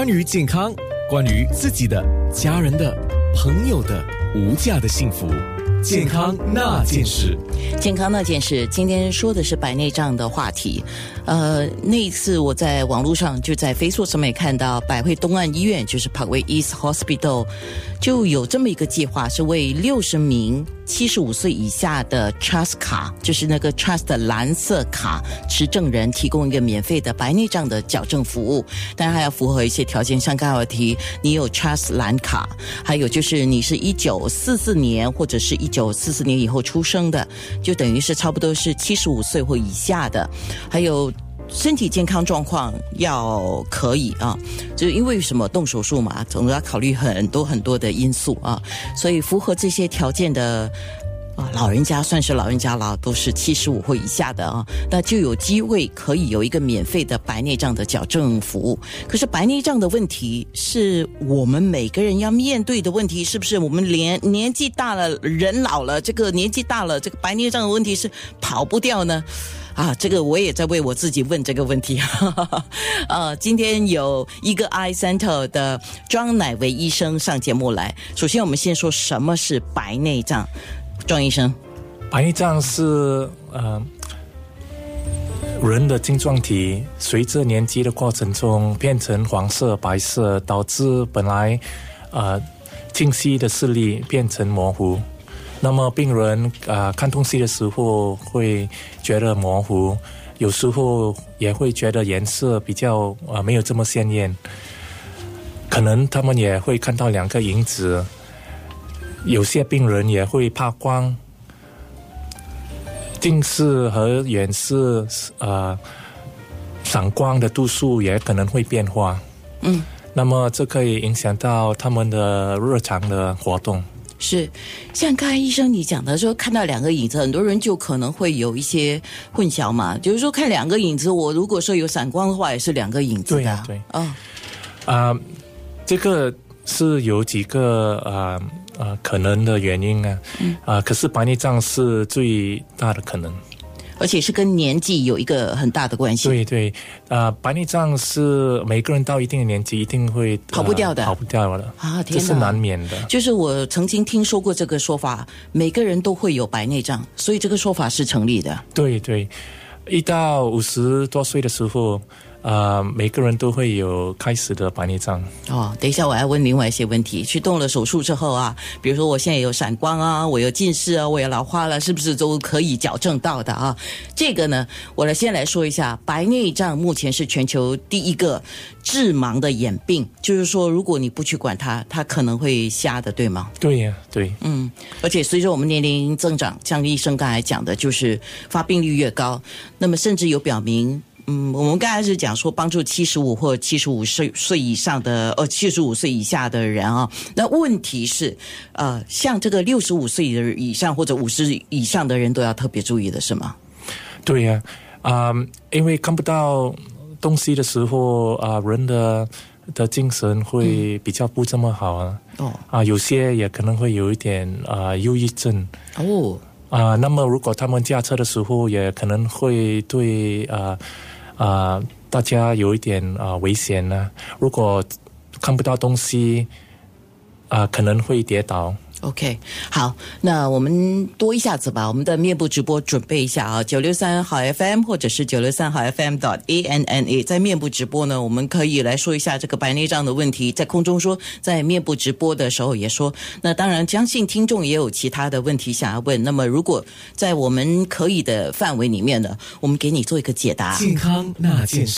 关于健康，关于自己的、家人的、朋友的无价的幸福，健康那件事。健康那件事，今天说的是白内障的话题。呃，那一次我在网络上就在飞速上面看到百汇东岸医院，就是 Parkway East Hospital，就有这么一个计划，是为六十名七十五岁以下的 Trust 卡，就是那个 Trust 的蓝色卡持证人，提供一个免费的白内障的矫正服务。当然还要符合一些条件，像刚才我提，你有 Trust 蓝卡，还有就是你是一九四四年或者是一九四四年以后出生的，就等于是差不多是七十五岁或以下的，还有。身体健康状况要可以啊，就是因为什么动手术嘛，总要考虑很多很多的因素啊，所以符合这些条件的，老人家算是老人家了，都是七十五或以下的啊，那就有机会可以有一个免费的白内障的矫正服务。可是白内障的问题是我们每个人要面对的问题，是不是？我们连年纪大了，人老了，这个年纪大了，这个白内障的问题是跑不掉呢？啊，这个我也在为我自己问这个问题。呃，今天有一个 Eye Center 的庄乃维医生上节目来。首先，我们先说什么是白内障，庄医生。白内障是呃人的晶状体随着年纪的过程中变成黄色、白色，导致本来呃清晰的视力变成模糊。那么病人啊看东西的时候会觉得模糊，有时候也会觉得颜色比较啊没有这么鲜艳，可能他们也会看到两个影子。有些病人也会怕光，近视和远视啊散光的度数也可能会变化。嗯，那么这可以影响到他们的日常的活动。是，像刚才医生你讲的说，看到两个影子，很多人就可能会有一些混淆嘛。就是说，看两个影子，我如果说有闪光的话，也是两个影子的。对啊，对。哦，啊，这个是有几个啊啊可能的原因啊。嗯。啊，可是白内障是最大的可能。而且是跟年纪有一个很大的关系。对对，呃，白内障是每个人到一定的年纪一定会跑不掉的，跑不掉的啊，这是难免的。就是我曾经听说过这个说法，每个人都会有白内障，所以这个说法是成立的。对对，一到五十多岁的时候。啊，每个人都会有开始的白内障。哦，等一下，我要问另外一些问题。去动了手术之后啊，比如说我现在有闪光啊，我有近视啊，我有老花了，是不是都可以矫正到的啊？这个呢，我来先来说一下，白内障目前是全球第一个致盲的眼病，就是说，如果你不去管它，它可能会瞎的，对吗？对呀，对。嗯，而且随着我们年龄增长，像医生刚才讲的，就是发病率越高，那么甚至有表明。嗯，我们刚才是讲说帮助七十五或七十五岁岁以上的，呃，七十五岁以下的人啊。那问题是，呃，像这个六十五岁的以上或者五十以上的人都要特别注意的是吗？对呀，啊，因为看不到东西的时候啊，人的的精神会比较不这么好啊。哦。啊，有些也可能会有一点啊忧郁症。哦。啊，那么如果他们驾车的时候，也可能会对啊。啊，大家有一点啊危险呢。如果看不到东西，啊，可能会跌倒。OK，好，那我们多一下子吧。我们的面部直播准备一下啊，九六三好 FM 或者是九六三好 FM dot A N N A，在面部直播呢，我们可以来说一下这个白内障的问题，在空中说，在面部直播的时候也说。那当然，相信听众也有其他的问题想要问。那么，如果在我们可以的范围里面呢，我们给你做一个解答。健康那件事。